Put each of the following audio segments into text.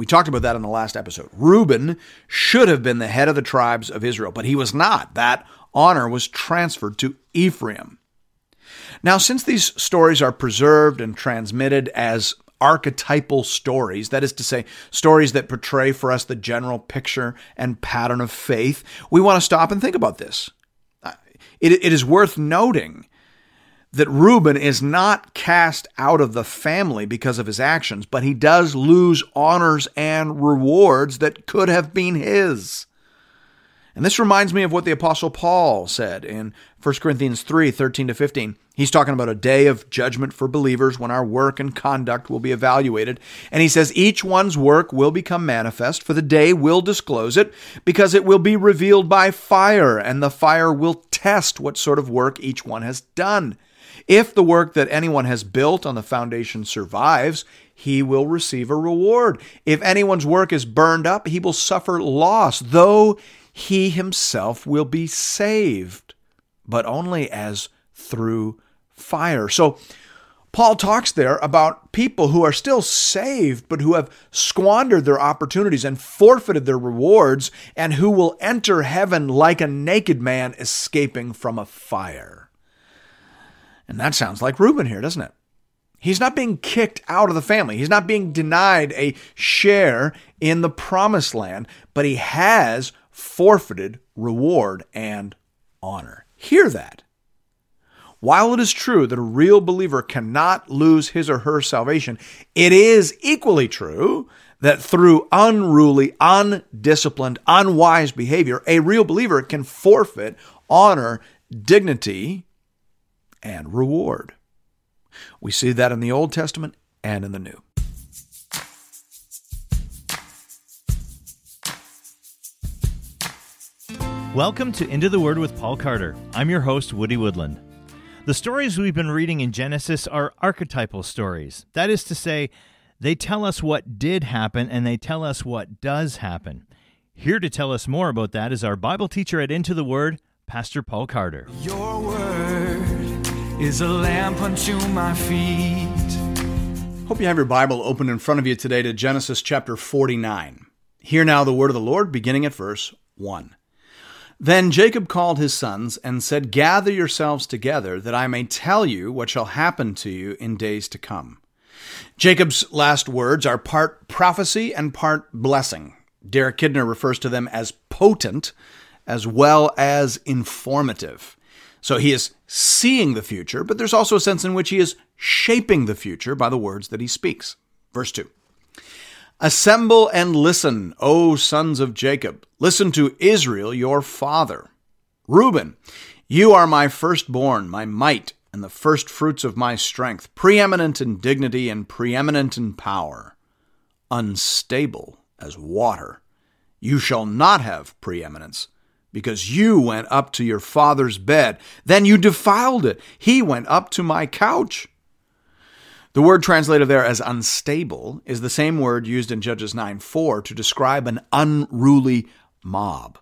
We talked about that in the last episode. Reuben should have been the head of the tribes of Israel, but he was not. That honor was transferred to Ephraim. Now, since these stories are preserved and transmitted as archetypal stories, that is to say, stories that portray for us the general picture and pattern of faith, we want to stop and think about this. Uh, it, it is worth noting that Reuben is not cast out of the family because of his actions, but he does lose honors and rewards that could have been his. And this reminds me of what the Apostle Paul said in 1 Corinthians 3 13 to 15. He's talking about a day of judgment for believers when our work and conduct will be evaluated. And he says, Each one's work will become manifest, for the day will disclose it, because it will be revealed by fire, and the fire will test what sort of work each one has done. If the work that anyone has built on the foundation survives, he will receive a reward. If anyone's work is burned up, he will suffer loss, though he himself will be saved, but only as through fire. So, Paul talks there about people who are still saved, but who have squandered their opportunities and forfeited their rewards, and who will enter heaven like a naked man escaping from a fire. And that sounds like Reuben here, doesn't it? He's not being kicked out of the family. He's not being denied a share in the promised land, but he has forfeited reward and honor. Hear that. While it is true that a real believer cannot lose his or her salvation, it is equally true that through unruly, undisciplined, unwise behavior, a real believer can forfeit honor, dignity, and reward. We see that in the Old Testament and in the New. Welcome to Into the Word with Paul Carter. I'm your host, Woody Woodland. The stories we've been reading in Genesis are archetypal stories. That is to say, they tell us what did happen and they tell us what does happen. Here to tell us more about that is our Bible teacher at Into the Word, Pastor Paul Carter. Your word is a lamp unto my feet. Hope you have your Bible open in front of you today to Genesis chapter 49. Hear now the word of the Lord, beginning at verse 1. Then Jacob called his sons and said, Gather yourselves together, that I may tell you what shall happen to you in days to come. Jacob's last words are part prophecy and part blessing. Derek Kidner refers to them as potent as well as informative. So he is seeing the future, but there's also a sense in which he is shaping the future by the words that he speaks. Verse 2 Assemble and listen, O sons of Jacob. Listen to Israel, your father. Reuben, you are my firstborn, my might, and the firstfruits of my strength, preeminent in dignity and preeminent in power, unstable as water. You shall not have preeminence because you went up to your father's bed. Then you defiled it. He went up to my couch. The word translated there as unstable is the same word used in Judges 9 4 to describe an unruly mob.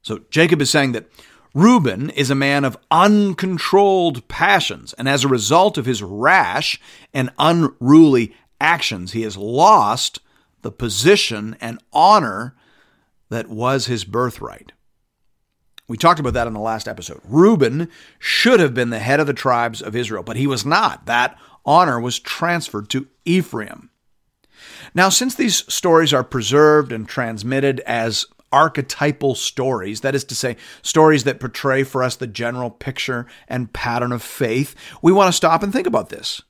So Jacob is saying that Reuben is a man of uncontrolled passions, and as a result of his rash and unruly actions, he has lost the position and honor that was his birthright. We talked about that in the last episode. Reuben should have been the head of the tribes of Israel, but he was not. That honor was transferred to Ephraim. Now, since these stories are preserved and transmitted as archetypal stories, that is to say, stories that portray for us the general picture and pattern of faith, we want to stop and think about this.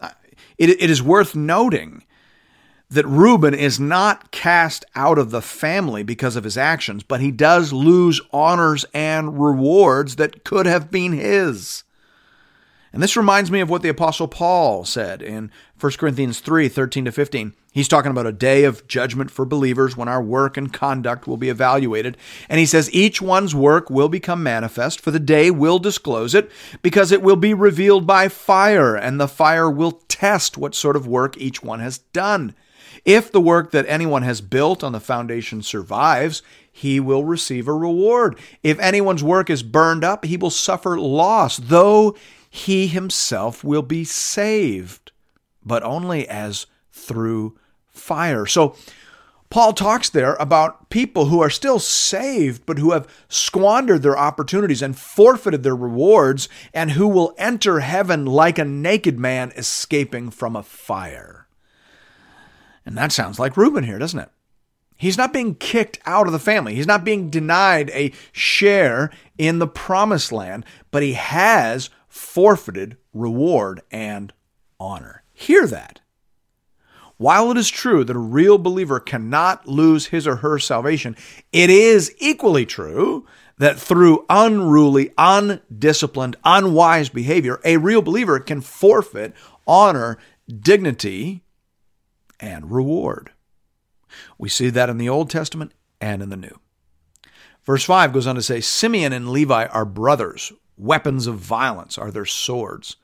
Uh, it, it is worth noting that Reuben is not cast out of the family because of his actions, but he does lose honors and rewards that could have been his. And this reminds me of what the Apostle Paul said in 1 Corinthians 3 13 to 15. He's talking about a day of judgment for believers when our work and conduct will be evaluated. And he says, Each one's work will become manifest, for the day will disclose it, because it will be revealed by fire, and the fire will test what sort of work each one has done. If the work that anyone has built on the foundation survives, he will receive a reward. If anyone's work is burned up, he will suffer loss, though he himself will be saved, but only as through fire. So, Paul talks there about people who are still saved, but who have squandered their opportunities and forfeited their rewards, and who will enter heaven like a naked man escaping from a fire. And that sounds like Reuben here, doesn't it? He's not being kicked out of the family. He's not being denied a share in the promised land, but he has forfeited reward and honor. Hear that. While it is true that a real believer cannot lose his or her salvation, it is equally true that through unruly, undisciplined, unwise behavior, a real believer can forfeit honor, dignity, and reward. We see that in the Old Testament and in the New. Verse 5 goes on to say Simeon and Levi are brothers, weapons of violence are their swords.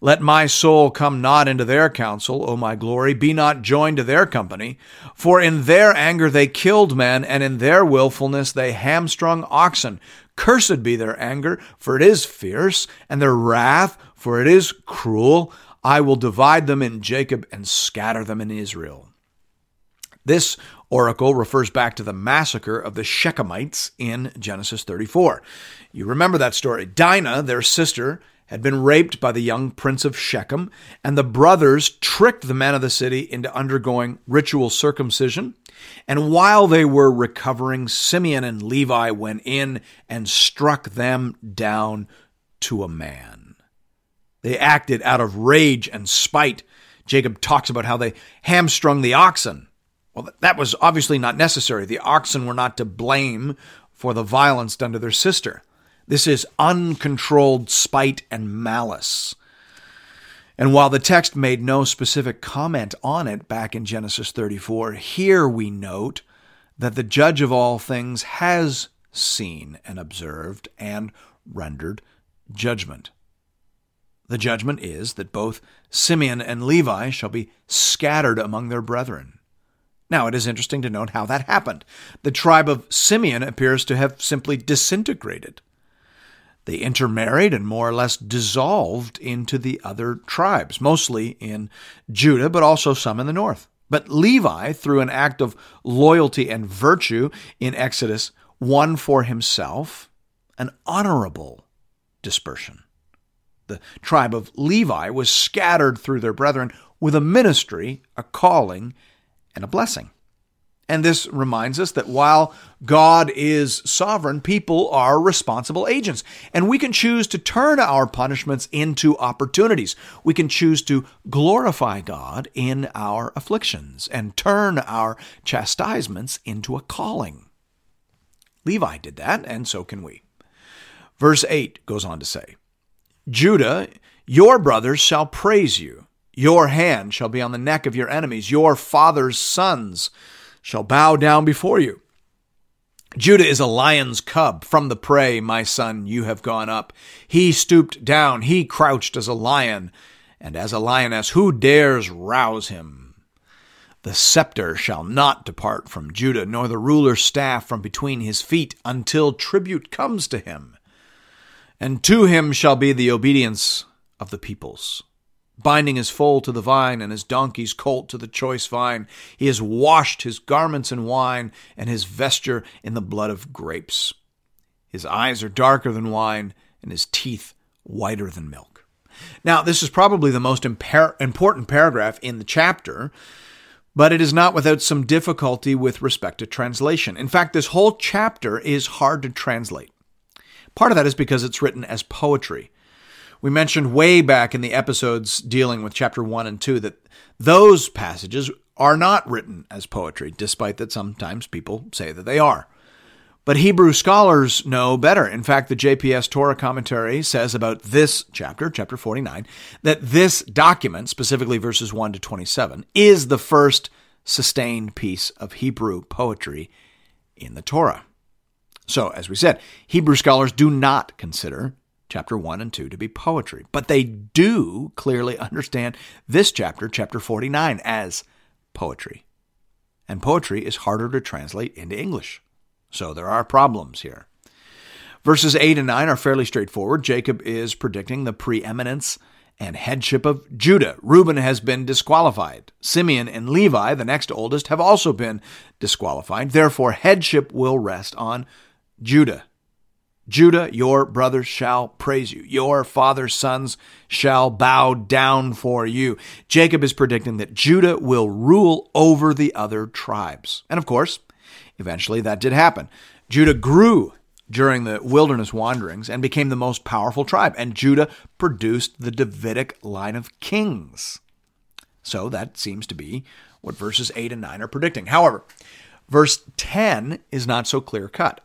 Let my soul come not into their counsel, O my glory, be not joined to their company. For in their anger they killed men, and in their wilfulness they hamstrung oxen. Cursed be their anger, for it is fierce, and their wrath, for it is cruel. I will divide them in Jacob and scatter them in Israel. This oracle refers back to the massacre of the Shechemites in Genesis 34. You remember that story. Dinah, their sister, had been raped by the young prince of Shechem, and the brothers tricked the men of the city into undergoing ritual circumcision. And while they were recovering, Simeon and Levi went in and struck them down to a man. They acted out of rage and spite. Jacob talks about how they hamstrung the oxen. Well, that was obviously not necessary. The oxen were not to blame for the violence done to their sister. This is uncontrolled spite and malice. And while the text made no specific comment on it back in Genesis 34, here we note that the judge of all things has seen and observed and rendered judgment. The judgment is that both Simeon and Levi shall be scattered among their brethren. Now, it is interesting to note how that happened. The tribe of Simeon appears to have simply disintegrated. They intermarried and more or less dissolved into the other tribes, mostly in Judah, but also some in the north. But Levi, through an act of loyalty and virtue in Exodus, won for himself an honorable dispersion. The tribe of Levi was scattered through their brethren with a ministry, a calling, and a blessing. And this reminds us that while God is sovereign, people are responsible agents. And we can choose to turn our punishments into opportunities. We can choose to glorify God in our afflictions and turn our chastisements into a calling. Levi did that, and so can we. Verse 8 goes on to say Judah, your brothers shall praise you. Your hand shall be on the neck of your enemies. Your father's sons shall bow down before you. Judah is a lion's cub. From the prey, my son, you have gone up. He stooped down. He crouched as a lion. And as a lioness, who dares rouse him? The scepter shall not depart from Judah, nor the ruler's staff from between his feet, until tribute comes to him. And to him shall be the obedience of the peoples binding his foal to the vine and his donkey's colt to the choice vine. He has washed his garments in wine and his vesture in the blood of grapes. His eyes are darker than wine and his teeth whiter than milk. Now, this is probably the most impar- important paragraph in the chapter, but it is not without some difficulty with respect to translation. In fact, this whole chapter is hard to translate. Part of that is because it's written as poetry. We mentioned way back in the episodes dealing with chapter 1 and 2 that those passages are not written as poetry, despite that sometimes people say that they are. But Hebrew scholars know better. In fact, the JPS Torah commentary says about this chapter, chapter 49, that this document, specifically verses 1 to 27, is the first sustained piece of Hebrew poetry in the Torah. So, as we said, Hebrew scholars do not consider chapter 1 and 2 to be poetry. But they do clearly understand this chapter, chapter 49, as poetry. And poetry is harder to translate into English. So there are problems here. Verses 8 and 9 are fairly straightforward. Jacob is predicting the preeminence and headship of Judah. Reuben has been disqualified. Simeon and Levi, the next oldest, have also been disqualified. Therefore, headship will rest on Judah. Judah, your brothers shall praise you. Your father's sons shall bow down for you. Jacob is predicting that Judah will rule over the other tribes. And of course, eventually that did happen. Judah grew during the wilderness wanderings and became the most powerful tribe, and Judah produced the Davidic line of kings. So that seems to be what verses 8 and 9 are predicting. However, verse 10 is not so clear cut.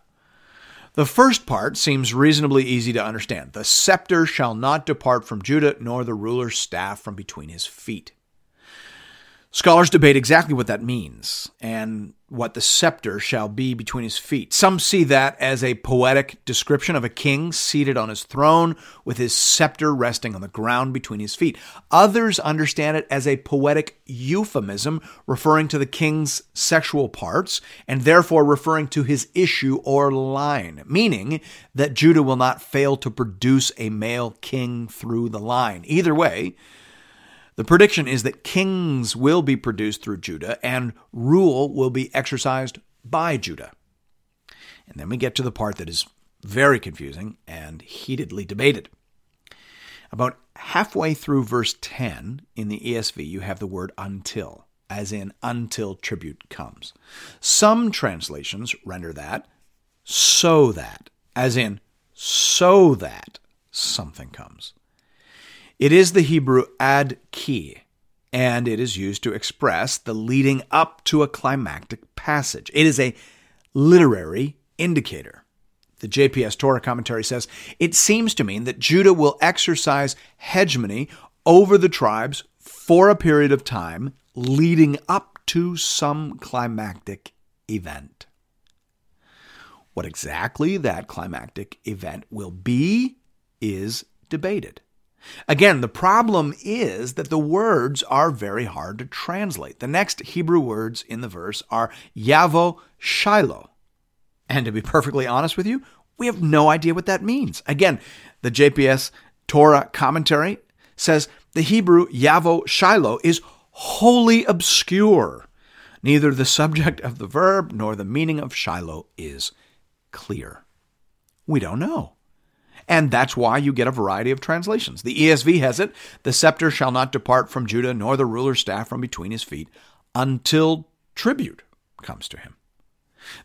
The first part seems reasonably easy to understand. The scepter shall not depart from Judah, nor the ruler's staff from between his feet. Scholars debate exactly what that means and what the scepter shall be between his feet. Some see that as a poetic description of a king seated on his throne with his scepter resting on the ground between his feet. Others understand it as a poetic euphemism referring to the king's sexual parts and therefore referring to his issue or line, meaning that Judah will not fail to produce a male king through the line. Either way, the prediction is that kings will be produced through Judah and rule will be exercised by Judah. And then we get to the part that is very confusing and heatedly debated. About halfway through verse 10 in the ESV, you have the word until, as in until tribute comes. Some translations render that so that, as in so that something comes. It is the Hebrew ad ki, and it is used to express the leading up to a climactic passage. It is a literary indicator. The JPS Torah commentary says it seems to mean that Judah will exercise hegemony over the tribes for a period of time leading up to some climactic event. What exactly that climactic event will be is debated. Again, the problem is that the words are very hard to translate. The next Hebrew words in the verse are Yavo Shiloh. And to be perfectly honest with you, we have no idea what that means. Again, the JPS Torah commentary says the Hebrew Yavo Shiloh is wholly obscure. Neither the subject of the verb nor the meaning of Shiloh is clear. We don't know. And that's why you get a variety of translations. The ESV has it the scepter shall not depart from Judah, nor the ruler's staff from between his feet, until tribute comes to him.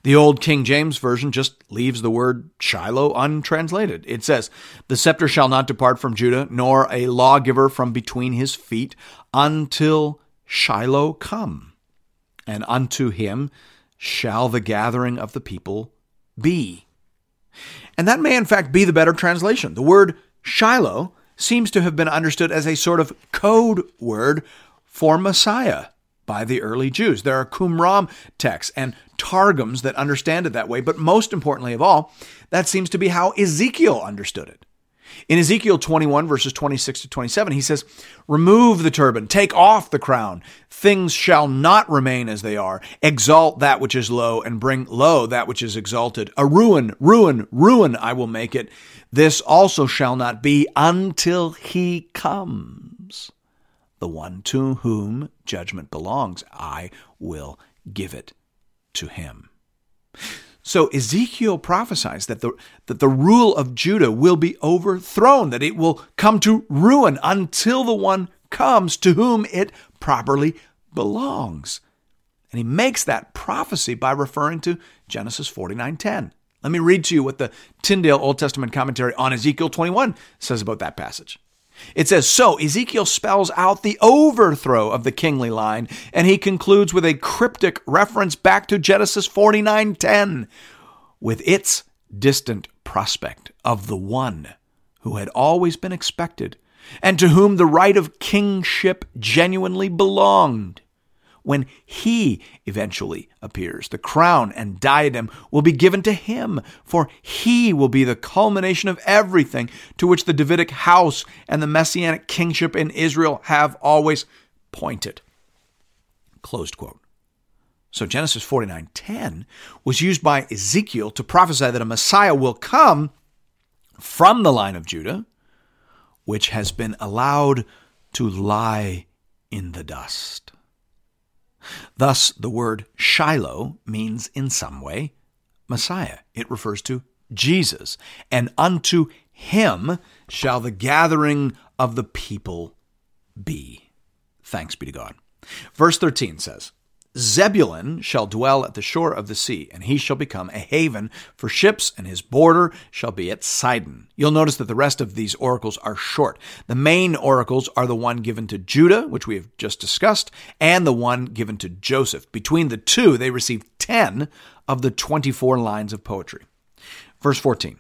The old King James Version just leaves the word Shiloh untranslated. It says, The scepter shall not depart from Judah, nor a lawgiver from between his feet, until Shiloh come. And unto him shall the gathering of the people be. And that may, in fact, be the better translation. The word Shiloh seems to have been understood as a sort of code word for Messiah by the early Jews. There are Qumran texts and Targums that understand it that way, but most importantly of all, that seems to be how Ezekiel understood it. In Ezekiel 21, verses 26 to 27, he says, Remove the turban, take off the crown. Things shall not remain as they are. Exalt that which is low, and bring low that which is exalted. A ruin, ruin, ruin I will make it. This also shall not be until he comes. The one to whom judgment belongs, I will give it to him. So Ezekiel prophesies that the, that the rule of Judah will be overthrown, that it will come to ruin until the one comes to whom it properly belongs. And he makes that prophecy by referring to Genesis 49:10. Let me read to you what the Tyndale Old Testament commentary on Ezekiel 21 says about that passage. It says, So Ezekiel spells out the overthrow of the kingly line, and he concludes with a cryptic reference back to Genesis 49:10, with its distant prospect of the one who had always been expected, and to whom the right of kingship genuinely belonged when he eventually appears. The crown and diadem will be given to him, for he will be the culmination of everything to which the Davidic house and the messianic kingship in Israel have always pointed. Closed quote. So Genesis 49:10 was used by Ezekiel to prophesy that a Messiah will come from the line of Judah which has been allowed to lie in the dust. Thus, the word Shiloh means in some way Messiah. It refers to Jesus, and unto him shall the gathering of the people be. Thanks be to God. Verse 13 says, Zebulun shall dwell at the shore of the sea, and he shall become a haven for ships, and his border shall be at Sidon. You'll notice that the rest of these oracles are short. The main oracles are the one given to Judah, which we have just discussed, and the one given to Joseph. Between the two, they received 10 of the 24 lines of poetry. Verse 14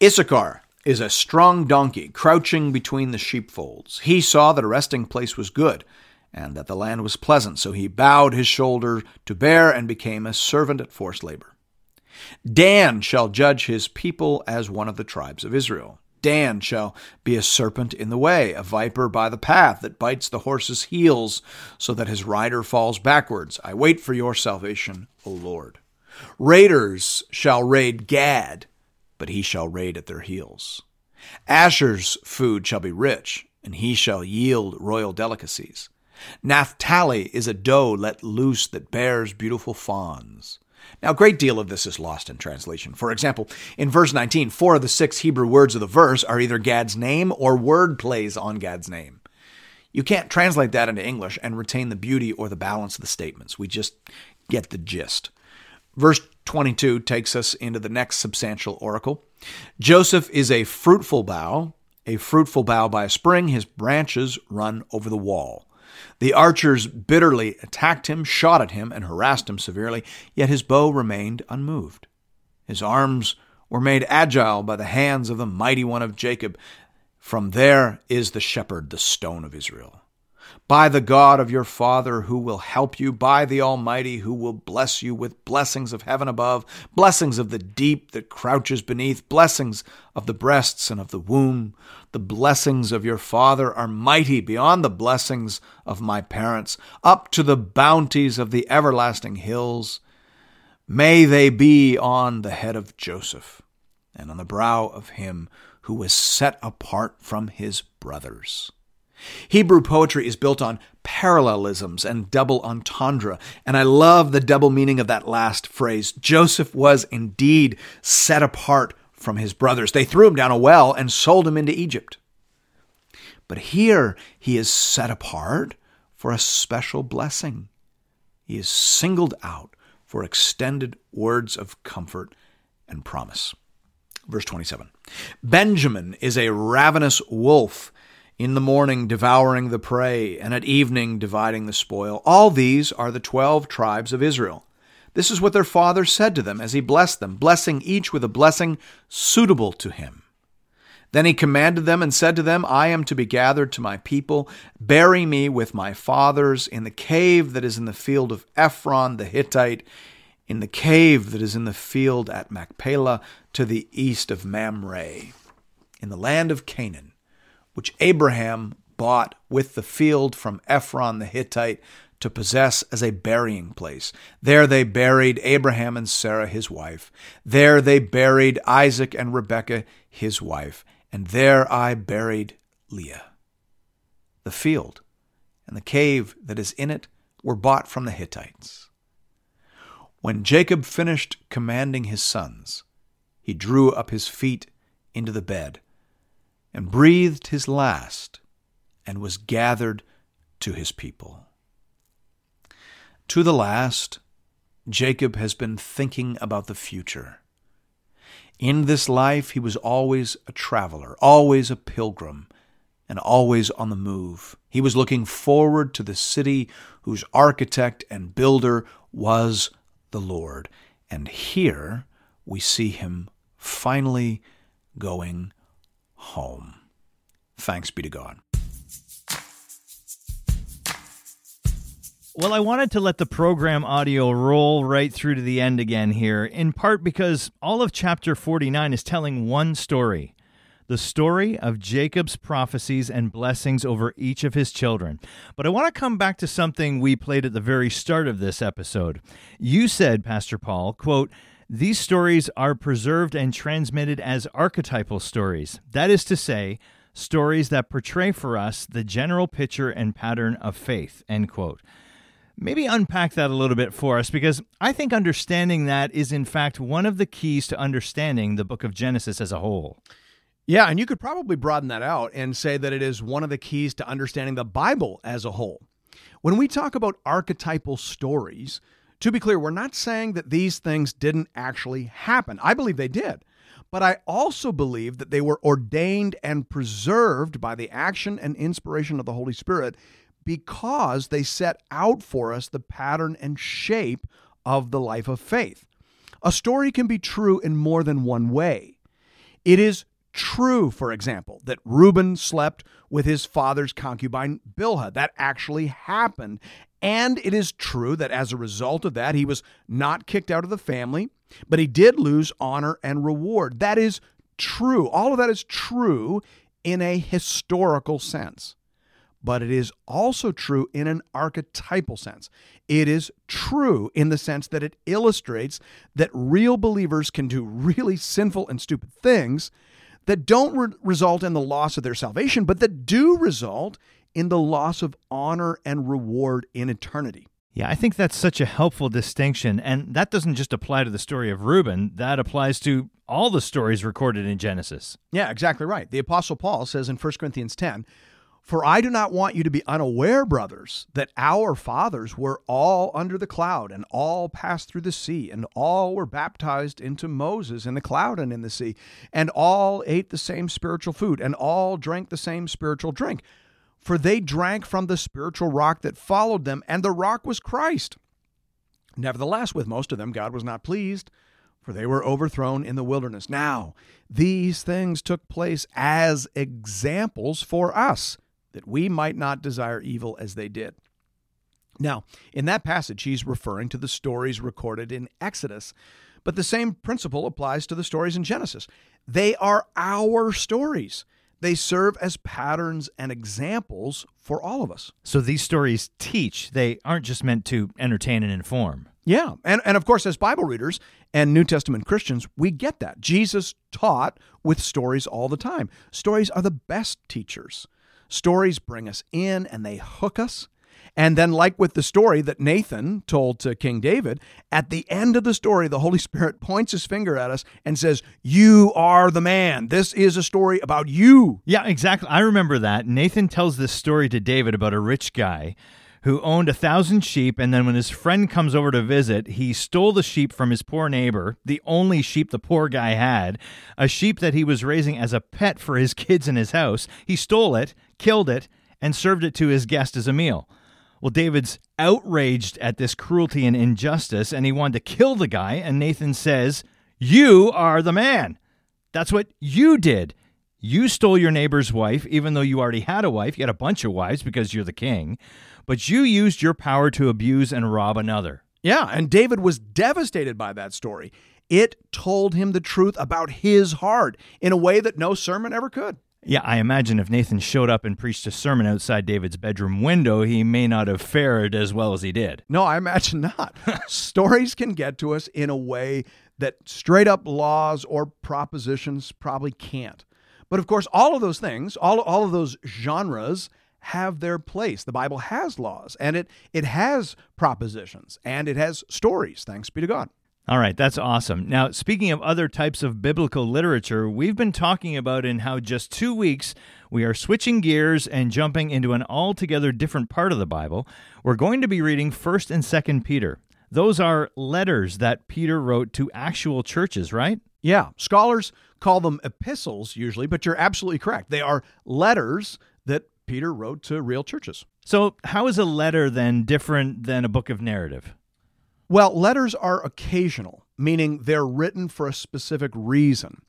Issachar is a strong donkey crouching between the sheepfolds. He saw that a resting place was good and that the land was pleasant, so he bowed his shoulder to bear and became a servant at forced labor. Dan shall judge his people as one of the tribes of Israel. Dan shall be a serpent in the way, a viper by the path that bites the horse's heels so that his rider falls backwards. I wait for your salvation, O Lord. Raiders shall raid Gad, but he shall raid at their heels. Asher's food shall be rich, and he shall yield royal delicacies. Naphtali is a doe let loose that bears beautiful fawns. Now, a great deal of this is lost in translation. For example, in verse 19, four of the six Hebrew words of the verse are either Gad's name or word plays on Gad's name. You can't translate that into English and retain the beauty or the balance of the statements. We just get the gist. Verse 22 takes us into the next substantial oracle. Joseph is a fruitful bough, a fruitful bough by a spring. His branches run over the wall. The archers bitterly attacked him, shot at him, and harassed him severely, yet his bow remained unmoved. His arms were made agile by the hands of the mighty one of Jacob. From there is the shepherd, the stone of Israel by the God of your father who will help you, by the Almighty who will bless you with blessings of heaven above, blessings of the deep that crouches beneath, blessings of the breasts and of the womb. The blessings of your father are mighty beyond the blessings of my parents, up to the bounties of the everlasting hills. May they be on the head of Joseph and on the brow of him who was set apart from his brothers. Hebrew poetry is built on parallelisms and double entendre, and I love the double meaning of that last phrase. Joseph was indeed set apart from his brothers. They threw him down a well and sold him into Egypt. But here he is set apart for a special blessing. He is singled out for extended words of comfort and promise. Verse 27 Benjamin is a ravenous wolf in the morning devouring the prey, and at evening dividing the spoil. All these are the twelve tribes of Israel. This is what their father said to them as he blessed them, blessing each with a blessing suitable to him. Then he commanded them and said to them, I am to be gathered to my people. Bury me with my fathers in the cave that is in the field of Ephron the Hittite, in the cave that is in the field at Machpelah to the east of Mamre, in the land of Canaan which Abraham bought with the field from Ephron the Hittite to possess as a burying place. There they buried Abraham and Sarah his wife. There they buried Isaac and Rebekah his wife. And there I buried Leah. The field and the cave that is in it were bought from the Hittites. When Jacob finished commanding his sons, he drew up his feet into the bed and breathed his last and was gathered to his people. To the last, Jacob has been thinking about the future. In this life, he was always a traveler, always a pilgrim, and always on the move. He was looking forward to the city whose architect and builder was the Lord. And here we see him finally going home. Thanks be to God. Well, I wanted to let the program audio roll right through to the end again here, in part because all of chapter 49 is telling one story the story of Jacob's prophecies and blessings over each of his children. But I want to come back to something we played at the very start of this episode. You said, Pastor Paul, quote, these stories are preserved and transmitted as archetypal stories. That is to say, stories that portray for us the general picture and pattern of faith. End quote. Maybe unpack that a little bit for us because I think understanding that is, in fact, one of the keys to understanding the book of Genesis as a whole. Yeah, and you could probably broaden that out and say that it is one of the keys to understanding the Bible as a whole. When we talk about archetypal stories, to be clear, we're not saying that these things didn't actually happen. I believe they did. But I also believe that they were ordained and preserved by the action and inspiration of the Holy Spirit because they set out for us the pattern and shape of the life of faith. A story can be true in more than one way. It is true, for example, that Reuben slept with his father's concubine Bilhah. That actually happened. And it is true that as a result of that, he was not kicked out of the family, but he did lose honor and reward. That is true. All of that is true in a historical sense. But it is also true in an archetypal sense. It is true in the sense that it illustrates that real believers can do really sinful and stupid things that don't re- result in the loss of their salvation, but that do result in the loss of honor and reward in eternity. Yeah, I think that's such a helpful distinction. And that doesn't just apply to the story of Reuben, that applies to all the stories recorded in Genesis. Yeah, exactly right. The Apostle Paul says in 1 Corinthians 10 For I do not want you to be unaware, brothers, that our fathers were all under the cloud, and all passed through the sea, and all were baptized into Moses in the cloud and in the sea, and all ate the same spiritual food, and all drank the same spiritual drink for they drank from the spiritual rock that followed them, and the rock was Christ. Nevertheless, with most of them, God was not pleased, for they were overthrown in the wilderness. Now, these things took place as examples for us, that we might not desire evil as they did. Now, in that passage, he's referring to the stories recorded in Exodus, but the same principle applies to the stories in Genesis. They are our stories. They serve as patterns and examples for all of us. So these stories teach, they aren't just meant to entertain and inform. Yeah. And, and of course, as Bible readers and New Testament Christians, we get that. Jesus taught with stories all the time. Stories are the best teachers. Stories bring us in and they hook us. And then, like with the story that Nathan told to King David, at the end of the story, the Holy Spirit points his finger at us and says, You are the man. This is a story about you. Yeah, exactly. I remember that. Nathan tells this story to David about a rich guy who owned a thousand sheep, and then when his friend comes over to visit, he stole the sheep from his poor neighbor, the only sheep the poor guy had, a sheep that he was raising as a pet for his kids in his house. He stole it, killed it, and served it to his guest as a meal. Well, David's outraged at this cruelty and injustice, and he wanted to kill the guy. And Nathan says, You are the man. That's what you did. You stole your neighbor's wife, even though you already had a wife. You had a bunch of wives because you're the king. But you used your power to abuse and rob another. Yeah, and David was devastated by that story. It told him the truth about his heart in a way that no sermon ever could. Yeah, I imagine if Nathan showed up and preached a sermon outside David's bedroom window, he may not have fared as well as he did. No, I imagine not. Stories can get to us in a way that straight up laws or propositions probably can't. But of course, all of those things, all, all of those genres have their place. The Bible has laws and it, it has propositions and it has stories, thanks be to God. All right, that's awesome. Now, speaking of other types of biblical literature, we've been talking about in how just two weeks we are switching gears and jumping into an altogether different part of the Bible. We're going to be reading 1st and 2nd Peter. Those are letters that Peter wrote to actual churches, right? Yeah, scholars call them epistles usually, but you're absolutely correct. They are letters that Peter wrote to real churches. So, how is a letter then different than a book of narrative? Well, letters are occasional, meaning they're written for a specific reason.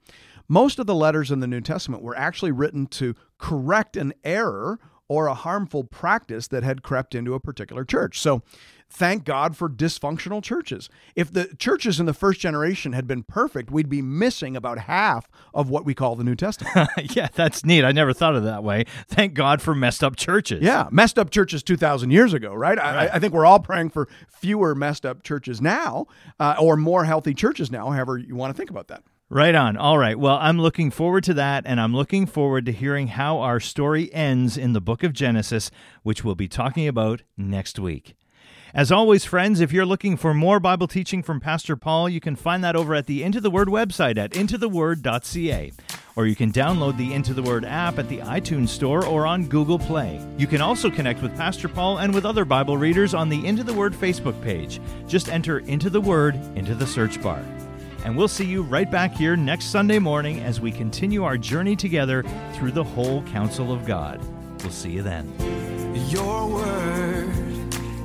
Most of the letters in the New Testament were actually written to correct an error or a harmful practice that had crept into a particular church. So, thank God for dysfunctional churches. If the churches in the first generation had been perfect, we'd be missing about half of what we call the New Testament. yeah, that's neat. I never thought of it that way. Thank God for messed up churches. Yeah, messed up churches 2,000 years ago, right? right. I, I, think we're all praying for fewer messed up churches now uh, or more healthy churches now, however you want to think about that. Right on. All right. Well, I'm looking forward to that, and I'm looking forward to hearing how our story ends in the book of Genesis, which we'll be talking about next week. As always, friends, if you're looking for more Bible teaching from Pastor Paul, you can find that over at the Into the Word website at intotheword.ca. Or you can download the Into the Word app at the iTunes Store or on Google Play. You can also connect with Pastor Paul and with other Bible readers on the Into the Word Facebook page. Just enter Into the Word into the search bar. And we'll see you right back here next Sunday morning as we continue our journey together through the whole counsel of God. We'll see you then. Your word